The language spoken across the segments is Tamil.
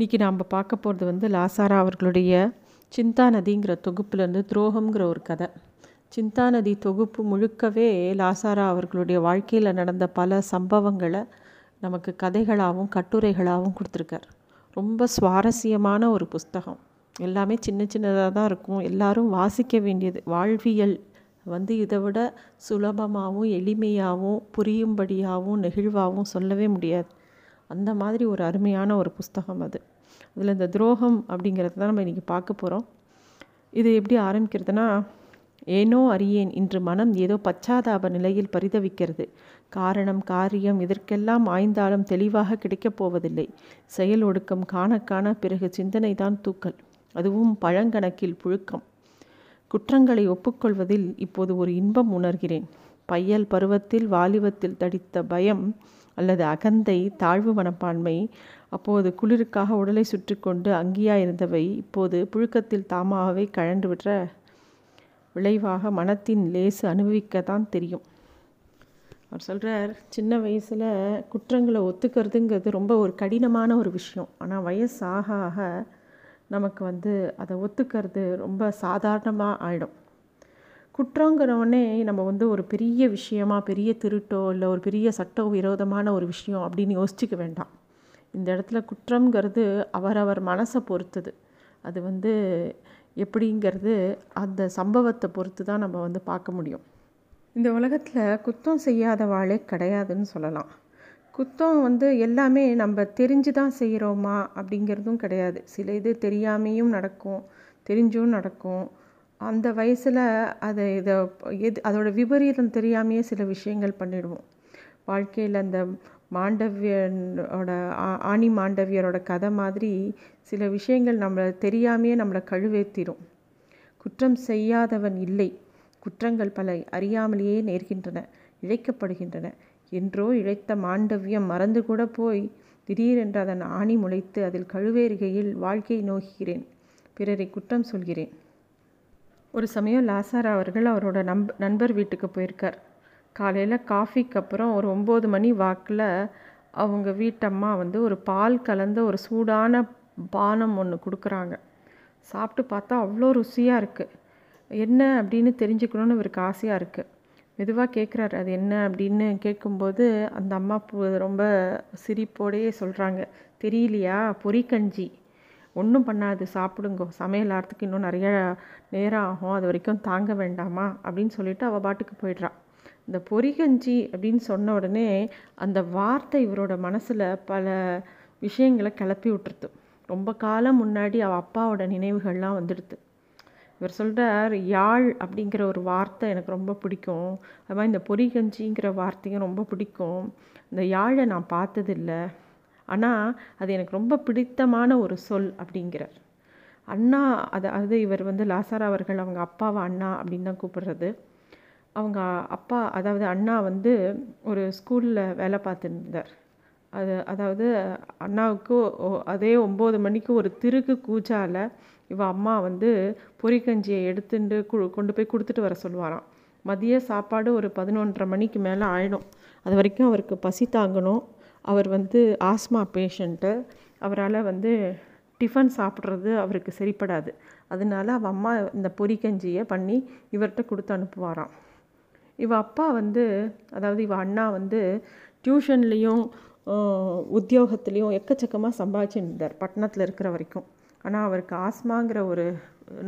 இன்றைக்கி நாம் பார்க்க போகிறது வந்து லாசாரா அவர்களுடைய சிந்தா நதிங்கிற தொகுப்புலேருந்து துரோகம்ங்கிற ஒரு கதை. சிந்தா நதி தொகுப்பு முழுக்கவே லாசாரா அவர்களுடைய வாழ்க்கையில் நடந்த பல சம்பவங்களை நமக்கு கதைகளாகவும் கட்டுரைகளாகவும் கொடுத்துருக்கார். ரொம்ப சுவாரஸ்யமான ஒரு புஸ்தகம். எல்லாமே சின்ன சின்னதாக தான் இருக்கும். எல்லாரும் வாசிக்க வேண்டியது வாழ்வியல் வந்து இதை விட சுலபமாகவும் எளிமையாகவும் புரியும்படியாகவும் நெகிழ்வாகவும் சொல்லவே முடியாது. அந்த மாதிரி ஒரு அருமையான ஒரு புஸ்தகம் அது. அதில் இந்த துரோகம் அப்படிங்கிறத தான் நம்ம இன்றைக்கி பார்க்க போகிறோம் இது எப்படி ஆரம்பிக்கிறதுனா ஏனோ அறியேன் இன்று மனம் ஏதோ பச்சாதாப நிலையில் பரிதவிக்கிறது. காரணம் காரியம் இதற்கெல்லாம் ஆய்ந்தாலும் தெளிவாக கிடைக்கப் போவதில்லை. செயல் ஒடுக்கம் காண காண பிறகு சிந்தனை தான் தூக்கல். அதுவும் பழங்கணக்கில் புழுக்கம். குற்றங்களை ஒப்புக்கொள்வதில் இப்போது ஒரு இன்பம் உணர்கிறேன். பையல் பருவத்தில் வாலிபத்தில் தடித்த பயம் அல்லது அகந்தை தாழ்வு மனப்பான்மை அப்போது குளிருக்காக உடலை சுற்றி கொண்டு அங்கியாக இருந்தவை இப்போது புழுக்கத்தில் தாமாகவே கழண்டு விடுற விளைவாக மனத்தின் லேசு அனுபவிக்கத்தான் தெரியும். அவர் சொல்கிறார் சின்ன வயசில் குற்றங்களை ஒத்துக்கிறதுங்கிறது ரொம்ப ஒரு கடினமான ஒரு விஷயம். ஆனால் வயசு ஆக ஆக நமக்கு வந்து அதை ஒத்துக்கிறது ரொம்ப சாதாரணமாக ஆகிடும் குற்றங்கிறவனே நம்ம வந்து ஒரு பெரிய விஷயமா பெரிய திருட்டோ இல்லை ஒரு பெரிய சட்ட விரோதமான ஒரு விஷயம் அப்படின்னு யோசிச்சுக்க வேண்டாம். இந்த இடத்துல குற்றங்கிறது அவரவர் மனசை பொறுத்தது. அது வந்து எப்படிங்கிறது அந்த சம்பவத்தை பொறுத்து தான் நம்ம வந்து பார்க்க முடியும். இந்த உலகத்தில் குத்தம் செய்யாத வாழே கிடையாதுன்னு சொல்லலாம். குத்தம் வந்து எல்லாமே நம்ம தெரிஞ்சு தான் செய்கிறோமா அப்படிங்கிறதும் கிடையாது. சில இது தெரியாமையும் நடக்கும் தெரிஞ்சும் நடக்கும். அந்த வயசில் அதை இதை எது அதோடய விபரீதம் தெரியாமையே சில விஷயங்கள் பண்ணிடுவோம். வாழ்க்கையில் அந்த மாண்டவியனோட ஆணி மாண்டவியரோட கதை மாதிரி சில விஷயங்கள் நம்மளை தெரியாமையே நம்மளை கழுவேத்திரும். குற்றம் செய்யாதவன் இல்லை. குற்றங்கள் பல அறியாமலேயே நேர்கின்றன இழைக்கப்படுகின்றன. என்றோ இழைத்த மாண்டவியம் மறந்து கூட போய் திடீரென்று அதன் ஆணி முளைத்து அதில் கழுவேறுகையில் வாழ்க்கையை நோக்குகிறேன். பிறரை குற்றம் சொல்கிறேன். ஒரு சமயம் லாசார் அவர்கள் அவரோட நம்ப நண்பர் வீட்டுக்கு போயிருக்கார். காலையில் காஃபிக்கு அப்புறம் ஒரு ஒம்பது மணி வாக்கில் அவங்க வீட்டம்மா வந்து ஒரு பால் கலந்த ஒரு சூடான பானம் ஒன்று கொடுக்குறாங்க. சாப்பிட்டு பார்த்தா அவ்வளோ ருசியாக இருக்குது என்ன அப்படின்னு தெரிஞ்சுக்கணுன்னு இவருக்கு ஆசையாக இருக்குது மெதுவாக கேட்குறாரு அது என்ன? அப்படின்னு கேட்கும்போது அந்த அம்மா ரொம்ப சிரிப்போடையே சொல்கிறாங்க தெரியலையா? பொறிக்கஞ்சி ஒன்றும் பண்ணாது சாப்பிடுங்கோ. சமையல் ஆகிறதுக்கு இன்னும் நிறைய நேரம் ஆகும். அது வரைக்கும் தாங்க வேண்டாமா? அப்படின்னு சொல்லிவிட்டு அவள் பாட்டுக்கு போயிடுறான் இந்த பொறிகஞ்சி அப்படின்னு சொன்ன உடனே அந்த வார்த்தை இவரோட மனசில் பல விஷயங்களை கிளப்பி விட்டுருது. ரொம்ப காலம் முன்னாடி அவள் அப்பாவோட நினைவுகள்லாம் வந்துடுது. இவர் சொல்கிறார் யாழ் அப்படிங்கிற ஒரு வார்த்தை எனக்கு ரொம்ப பிடிக்கும். அது மாதிரி இந்த பொறிகஞ்சிங்கிற வார்த்தையும் ரொம்ப பிடிக்கும். இந்த யாழை நான் பார்த்ததில்லை. ஆனால் அது எனக்கு ரொம்ப பிடித்தமான ஒரு சொல் அப்படிங்கிறார். அண்ணா அதை அது இவர் வந்து லாசார் அவர்கள் அவங்க அப்பாவை அண்ணா அப்படின்னு தான் கூப்பிடுறது. அவங்க அப்பா அதாவது அண்ணா வந்து ஒரு ஸ்கூலில் வேலை பார்த்துருந்தார். அது அதாவது அண்ணாவுக்கு அதே ஒம்பது மணிக்கு ஒரு திருக்கு கூச்சால இவ அம்மா வந்து பொறிக்கஞ்சியை எடுத்துட்டு கொண்டு போய் கொடுத்துட்டு வர சொல்லுவாராம். மதிய சாப்பாடு ஒரு பதினொன்றரை மணிக்கு மேலே ஆயிடும். அது வரைக்கும் அவருக்கு பசி தாங்கணும். அவர் வந்து ஆஸ்மா பேஷண்ட்டு அவரால் வந்து டிஃபன் சாப்பிட்றது அவருக்கு சரிப்படாது. அதனால அவள் அம்மா இந்த பொறிக்கஞ்சியை பண்ணி இவர்கிட்ட கொடுத்து அனுப்புவாராம். இவ அப்பா வந்து அதாவது இவ அண்ணா வந்து டியூஷன்லேயும் உத்தியோகத்துலேயும் எக்கச்சக்கமாக சம்பாதிச்சுருந்தார் பட்டணத்தில் இருக்கிற வரைக்கும். ஆனால் அவருக்கு ஆஸ்மாங்கிற ஒரு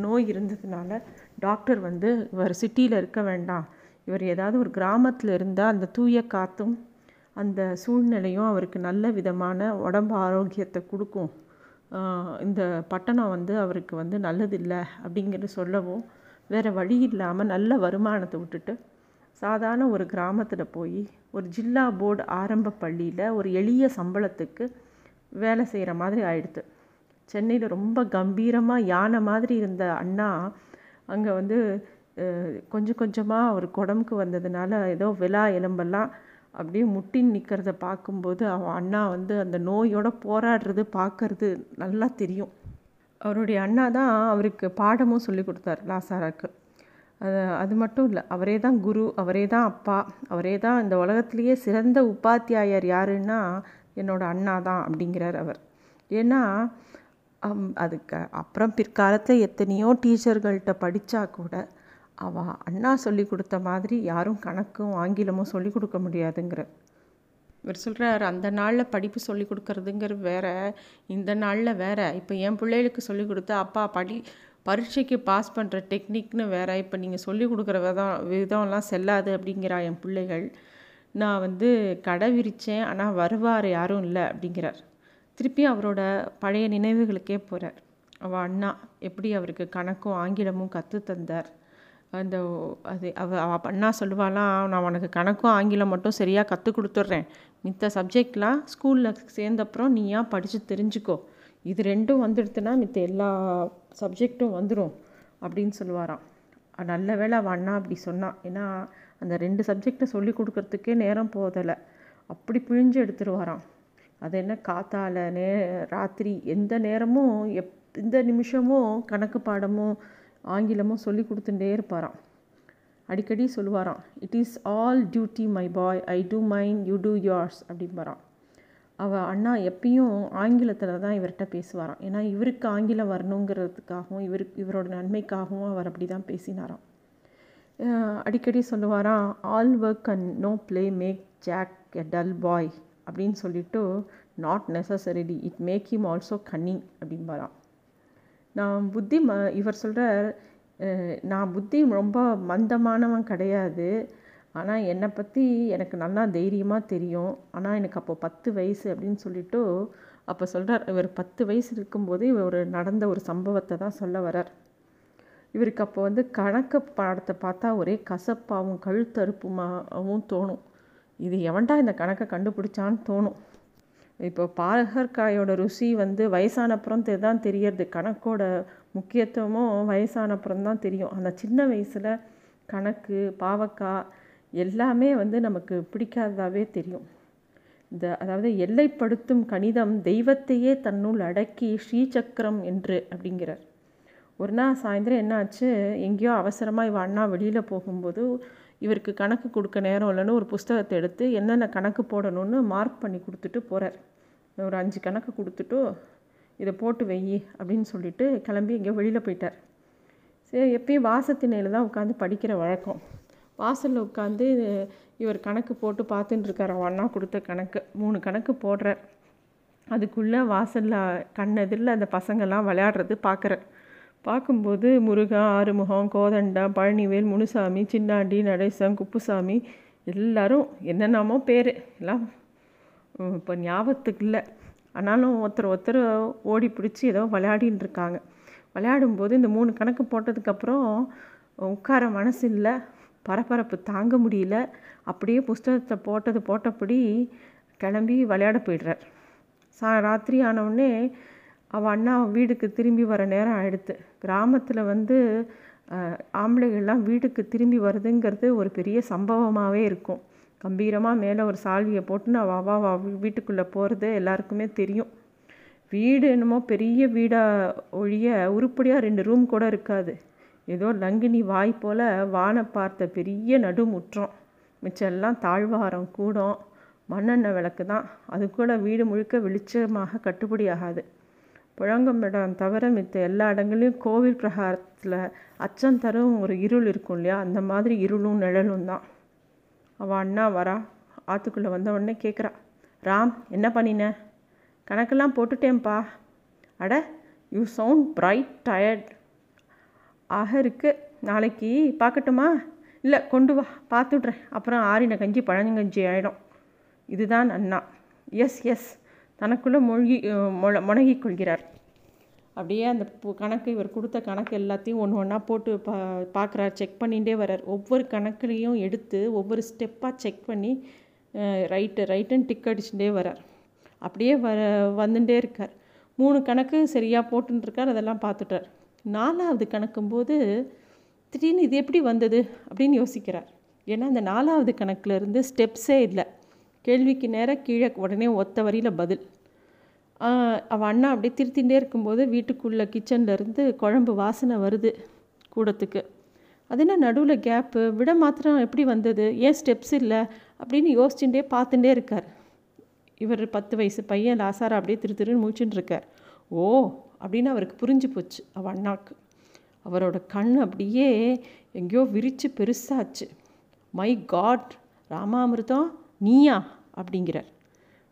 நோய் இருந்ததுனால டாக்டர் வந்து இவர் சிட்டியில் இருக்க வேண்டாம். இவர் ஏதாவது ஒரு கிராமத்தில் இருந்தால் அந்த தூய காற்றும் அந்த சூழ்நிலையும் அவருக்கு நல்ல விதமான உடம்பு ஆரோக்கியத்தை கொடுக்கும். இந்த பட்டணம் வந்து அவருக்கு வந்து நல்லதில்லை அப்படிங்கிறது சொல்லவும் வேறு வழி இல்லாமல் நல்ல வருமானத்தை விட்டுட்டு சாதாரண ஒரு கிராமத்தில் போய் ஒரு ஜில்லா போர்டு ஆரம்ப பள்ளியில் ஒரு எளிய சம்பளத்துக்கு வேலை செய்கிற மாதிரி ஆயிடுது சென்னையில் ரொம்ப கம்பீரமாக யானை மாதிரி இருந்த அண்ணா அங்கே வந்து கொஞ்சம் கொஞ்சமாக அவருக்கு உடம்புக்கு வந்ததுனால ஏதோ விழா எலும்பெல்லாம் அப்படியே முட்டின்னு நிற்கிறத பார்க்கும்போது அவன் அண்ணா வந்து அந்த நோயோட போராடுறது பார்க்கறது நல்லா தெரியும். அவருடைய அண்ணா தான் அவருக்கு பாடமும் சொல்லி கொடுத்தார் லாசாராக்கு. அது மட்டும் இல்லை. அவரே தான் குரு அவரே தான் அப்பா அவரே தான் இந்த உலகத்திலேயே சிறந்த உபாத்தியாயர் யாருன்னா என்னோட அண்ணா தான் அப்படிங்கிறார் அவர். ஏன்னா அதுக்கு அப்புறம் பிற்காலத்தில் எத்தனையோ டீச்சர்கள்ட்ட படித்தா கூட அவ அண்ணா சொல்லி கொடுத்த மாதிரி யாரும் கணக்கும் ஆங்கிலமும் சொல்லி கொடுக்க முடியாதுங்கிற இவர் சொல்கிறார் அந்த நாளில் படிப்பு சொல்லி கொடுக்கறதுங்கிறது வேற இந்த நாளில் வேற. இப்போ என் பிள்ளைகளுக்கு சொல்லி கொடுத்தா அப்பா படி பரீட்சைக்கு பாஸ் பண்ணுற டெக்னிக்னு வேற இப்போ நீங்கள் சொல்லி கொடுக்குற விதம் விதம்லாம் செல்லாது அப்படிங்கிறா என் பிள்ளைகள் நான் வந்து கடை விரித்தேன் ஆனால் வருவார் யாரும் இல்லை அப்படிங்கிறார். திருப்பி அவரோட பழைய நினைவுகளுக்கே போகிறார் அவள் அண்ணா எப்படி அவருக்கு கணக்கும் ஆங்கிலமும் கற்று தந்தார். அந்த அது அவ அவள் அண்ணா சொல்லுவாளாம் நான் உனக்கு கணக்கும் ஆங்கிலம் மட்டும் சரியாக கற்றுக் கொடுத்துட்றேன். மித்த சப்ஜெக்ட்லாம் ஸ்கூலில் சேர்ந்தப்புறம் நீ ஏன் படித்து தெரிஞ்சுக்கோ? இது ரெண்டும் வந்துடுத்துனா மித்த எல்லா சப்ஜெக்டும் வந்துடும் அப்படின்னு சொல்லுவாராம். நல்ல வேளை அவள் அண்ணா அப்படி சொன்னான் ஏன்னா அந்த ரெண்டு சப்ஜெக்டை சொல்லி கொடுக்கறதுக்கே நேரம் போதலை அப்படி பிழிஞ்சு எடுத்துருவாராம். அது என்ன காத்தால நே ராத்திரி எந்த நேரமும் எப் எந்த நிமிஷமும் கணக்கு பாடமும் ஆங்கிலமும் சொல்லி கொடுத்துட்டே இருப்பாராம். அடிக்கடி சொல்லுவாராம் it is all duty my boy I do mine you do yours அப்படிம்பாராம். அவள் அண்ணா எப்பயும் ஆங்கிலத்தில் தான் இவர்கிட்ட பேசுவாராம். ஏன்னா இவருக்கு ஆங்கிலம் வரணுங்கிறதுக்காகவும் இவருக்கு இவரோட நன்மைக்காகவும் அவர் அப்படி தான் பேசினாராம் அடிக்கடி சொல்லுவாராம் all work and no play make Jack a dull boy அப்படின்னு சொல்லிட்டு not necessarily it make him also cunning அப்படின்பாராம். நான் புத்தி ம இவர் சொல்கிறார் நான் புத்தி ரொம்ப மந்தமானவன் கிடையாது. ஆனால் என்னை பற்றி எனக்கு நல்லா தைரியமாக தெரியும். ஆனால் எனக்கு அப்போ பத்து வயசு அப்படின்னு சொல்லிட்டு அப்போ சொல்கிறார் இவர் பத்து வயசு இருக்கும்போது இவர் நடந்த ஒரு சம்பவத்தை தான் சொல்ல வரார் இவருக்கு அப்போ வந்து கணக்கு பாடத்தை பார்த்தா ஒரே கசப்பாகவும் கழுத்தறுப்புமாகவும் தோணும். இது எவன்டா இந்த கணக்கை கண்டுபிடிச்சான்னு தோணும். இப்போ பாகற்காயோட ருசி வந்து வயசானப்புறம் தான் தெரியறது. கணக்கோட முக்கியத்துவமும் வயசானப்புறம் தான் தெரியும். அந்த சின்ன வயசில் கணக்கு பாவக்காய் எல்லாமே வந்து நமக்கு பிடிக்காததாகவே தெரியும். இந்த அதாவது எல்லைப்படுத்தும் கணிதம் தெய்வத்தையே தன்னுள் அடக்கி ஸ்ரீசக்கரம் என்று அப்படிங்கிறார். ஒரு நாள் சாயந்தரம் என்னாச்சு எங்கேயோ அவசரமாக இவ அண்ணா வெளியில் போகும்போது இவருக்கு கணக்கு கொடுக்க நேரம் இல்லைன்னு ஒரு புஸ்தகத்தை எடுத்து என்னென்ன கணக்கு போடணும்னு மார்க் பண்ணி கொடுத்துட்டு போகிறார் ஒரு அஞ்சு கணக்கு கொடுத்துட்டு இதை போட்டு வெயி அப்படின்னு சொல்லிட்டு கிளம்பி எங்கேயோ வெளியில் போயிட்டார். சரி எப்பயும் வாசத்தினையில் தான் உட்காந்து படிக்கிற வழக்கம். வாசலில் உட்காந்து இவர் கணக்கு போட்டு பார்த்துட்டுருக்கார் அவன் அண்ணா கொடுத்த கணக்கு. மூணு கணக்கு போடுறார். அதுக்குள்ளே வாசலில் கண்ணெதிரில் அந்த பசங்கள்லாம் விளையாடுறது பார்க்குறேன் பார்க்கும்போது முருகன் ஆறுமுகம் கோதண்டம் பழனிவேல் முனுசாமி சின்னாண்டி நடேசன் குப்புசாமி எல்லாரும் என்னென்னமோ பேர். எல்லாம் இப்போ ஞாபகத்துக்கு இல்லை. ஆனாலும் ஒருத்தர் ஒருத்தர் ஓடி பிடிச்சி ஏதோ விளையாடின்னு இருக்காங்க. விளையாடும்போது இந்த மூணு கணக்கு போட்டதுக்கப்புறம் உட்கார மனசு இல்லை. பரபரப்பு தாங்க முடியல. அப்படியே புஸ்தகத்தை போட்டது போட்டபடி கிளம்பி விளையாட போய்டுறார். சா ராத்திரி ஆனவுடனே அவள் அண்ணா வீட்டுக்கு திரும்பி வர நேரம் ஆயிடுத்து. கிராமத்தில் வந்து ஆம்பளைகள்லாம் வீட்டுக்கு திரும்பி வருதுங்கிறது ஒரு பெரிய சம்பவமாகவே இருக்கும். கம்பீரமாக மேலே ஒரு சால்வியை போட்டுன்னு அவள் அவா வீட்டுக்குள்ளே போகிறது எல்லாருக்குமே தெரியும். வீடு என்னமோ பெரிய வீடாக ஒழிய உருப்படியாக ரெண்டு ரூம் கூட இருக்காது. ஏதோ லங்கினி வாய் போல் வானை பார்த்த பெரிய நடுமுற்றம். மிச்செல்லாம் தாழ்வாரம் கூடம் மண்ணெண்ணெய் விளக்கு தான். அது கூட வீடு முழுக்க வெளிச்சமாக கட்டுப்படி ஆகாது. புழங்கமிடம் தவிர மித்த எல்லா இடங்களையும் கோவில் பிரகாரத்தில் அச்சம் தரும் ஒரு இருள் இருக்கும் இல்லையா? அந்த மாதிரி இருளும் நிழலும் தான். அவள் அண்ணா வரா. ஆற்றுக்குள்ளே வந்த உடனே கேட்குறா ராம் என்ன பண்ணின? கணக்கெல்லாம் போட்டுட்டேன்ப்பா. அட யூ சவுண்ட் பிரைட் டயர்ட் ஆக இருக்கு. நாளைக்கு பார்க்கட்டுமா? இல்லை கொண்டு வா பார்த்துட்றேன் அப்புறம் ஆறின கஞ்சி பழங்கஞ்சி ஆகிடும் இதுதான் அண்ணா. எஸ் எஸ் தனக்குள்ளே மூழ்கி மொழ முணகிக் கொள்கிறார். அப்படியே அந்த கணக்கு இவர் கொடுத்த கணக்கு எல்லாத்தையும் ஒன்று ஒன்றா போட்டு பா பார்க்குறார் செக் பண்ணிகிட்டே வர்றார். ஒவ்வொரு கணக்குலேயும் எடுத்து ஒவ்வொரு ஸ்டெப்பாக செக் பண்ணி ரைட்டு ரைட்டுன்னு டிக் அடிச்சுட்டே வரார் அப்படியே வர வந்துட்டே இருக்கார். மூணு கணக்கு சரியாக போட்டுருக்கார் அதெல்லாம் பார்த்துட்டார். நாலாவது கணக்கும்போது திடீர்னு இது எப்படி வந்தது அப்படின்னு யோசிக்கிறார். ஏன்னா அந்த நாலாவது கணக்கில் இருந்து ஸ்டெப்ஸே இல்லை. கேள்விக்கு நேராக கீழே உடனே ஒத்த வரியில் பதில். அவள் அண்ணா அப்படியே திருத்திகிட்டே இருக்கும்போது வீட்டுக்குள்ளே கிச்சன்லேருந்து குழம்பு வாசனை வருது கூடத்துக்கு. அது என்ன நடுவில் கேப்பு? விட மாத்திரம் எப்படி வந்தது? ஏன் ஸ்டெப்ஸ் இல்லை? அப்படின்னு யோசிச்சுட்டே பார்த்துட்டே இருக்கார். இவர் பத்து வயசு பையன் லாசாரா அப்படியே திரு திருன்னு மூச்சுன்னு இருக்கார். ஓ அப்படின்னு அவருக்கு புரிஞ்சு போச்சு. அவள் அண்ணாக்கு. அவரோட கண் அப்படியே எங்கேயோ விரித்து பெருசாச்சு. மை காட் ராமாமிர்தம் நீயா? அப்படிங்கிறார்.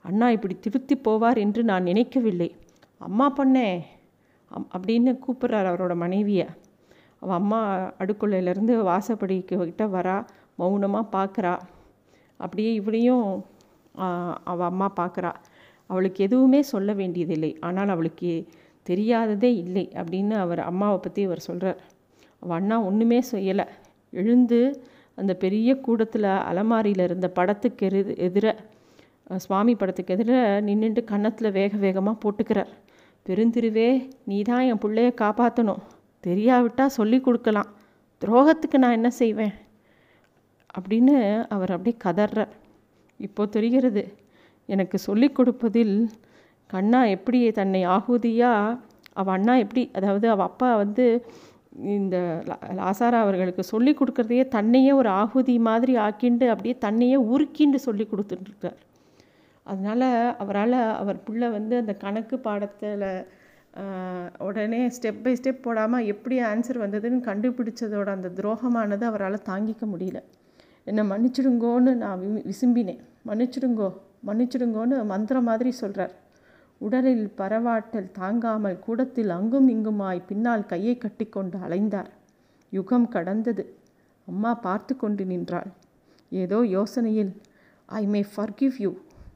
அண்ணா இப்படி திருத்தி போவார் என்று நான் நினைக்கவில்லை. அம்மா பண்ணே அம் அப்படின்னு கூப்பிட்றார் அவரோட மனைவியை. அவள் அம்மா அடுக்குள்ளையிலேருந்து வாசப்படிக்கு கிட்ட வரா மௌனமாக பார்க்குறா அப்படியே இவளையும் அவள் அம்மா பார்க்குறா அவளுக்கு எதுவுமே சொல்ல வேண்டியதில்லை. ஆனால் அவளுக்கு தெரியாததே இல்லை அப்படின்னு அவர் அம்மாவை பற்றி அவர் சொல்கிறார் அவள் அண்ணா ஒன்றுமே செய்யலை. எழுந்து அந்த பெரிய கூடத்தில் அலமாரியில் இருந்த படத்துக்கு எரு எதிர சுவாமி படத்துக்கு எதிர நின்றுட்டு கன்னத்தில் வேக வேகமாக போட்டுக்கிறார். பெருந்திருவே நீ தான் என் பிள்ளைய காப்பாற்றணும் தெரியாவிட்டால் சொல்லி கொடுக்கலாம். துரோகத்துக்கு நான் என்ன செய்வேன்? அப்படின்னு அவர் அப்படியே கதறார் இப்போ தெரிகிறது எனக்கு சொல்லிக் கொடுப்பதில் கண்ணா எப்படி தன்னை ஆகுதியாக அவள் அண்ணா எப்படி அதாவது அவள் அப்பா வந்து இந்த லாசாரா அவர்களுக்கு சொல்லி கொடுக்குறதையே தன்னையே ஒரு ஆகுதி மாதிரி ஆக்கிண்டு அப்படியே தன்னையே உருக்கிண்டு சொல்லி கொடுத்துட்டுருக்கார். அதனால் அவரால் அவர் பிள்ளை வந்து அந்த கணக்கு பாடத்தில் உடனே ஸ்டெப் பை ஸ்டெப் போடாமல் எப்படி ஆன்சர் வந்ததுன்னு கண்டுபிடிச்சதோட அந்த துரோகமானது அவரால் தாங்கிக்க முடியல. என்னை மன்னிச்சிடுங்கோன்னு நான் விசும்பினேன். மன்னிச்சிடுங்கோ மன்னிச்சிடுங்கோன்னு மந்திரம் மாதிரி சொல்கிறார் உடலில் பரவாட்டல் தாங்காமல் கூடத்தில் அங்கும் இங்குமாய் பின்னால் கையை கட்டிக்கொண்டு அலைந்தார். யுகம் கடந்தது. அம்மா பார்த்து கொண்டு நின்றாள். ஏதோ யோசனையில் I may forgive you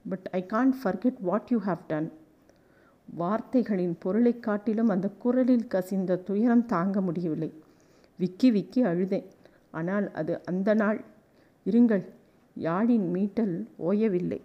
but I can't forget what you have done வார்த்தைகளின் பொருளை காட்டிலும் அந்த குரலில் கசிந்த துயரம் தாங்க முடியவில்லை. விக்கி விக்கி அழுதேன். ஆனால் அது அந்த நாள். இருங்கள் யாழின் மீட்டல் ஓயவில்லை.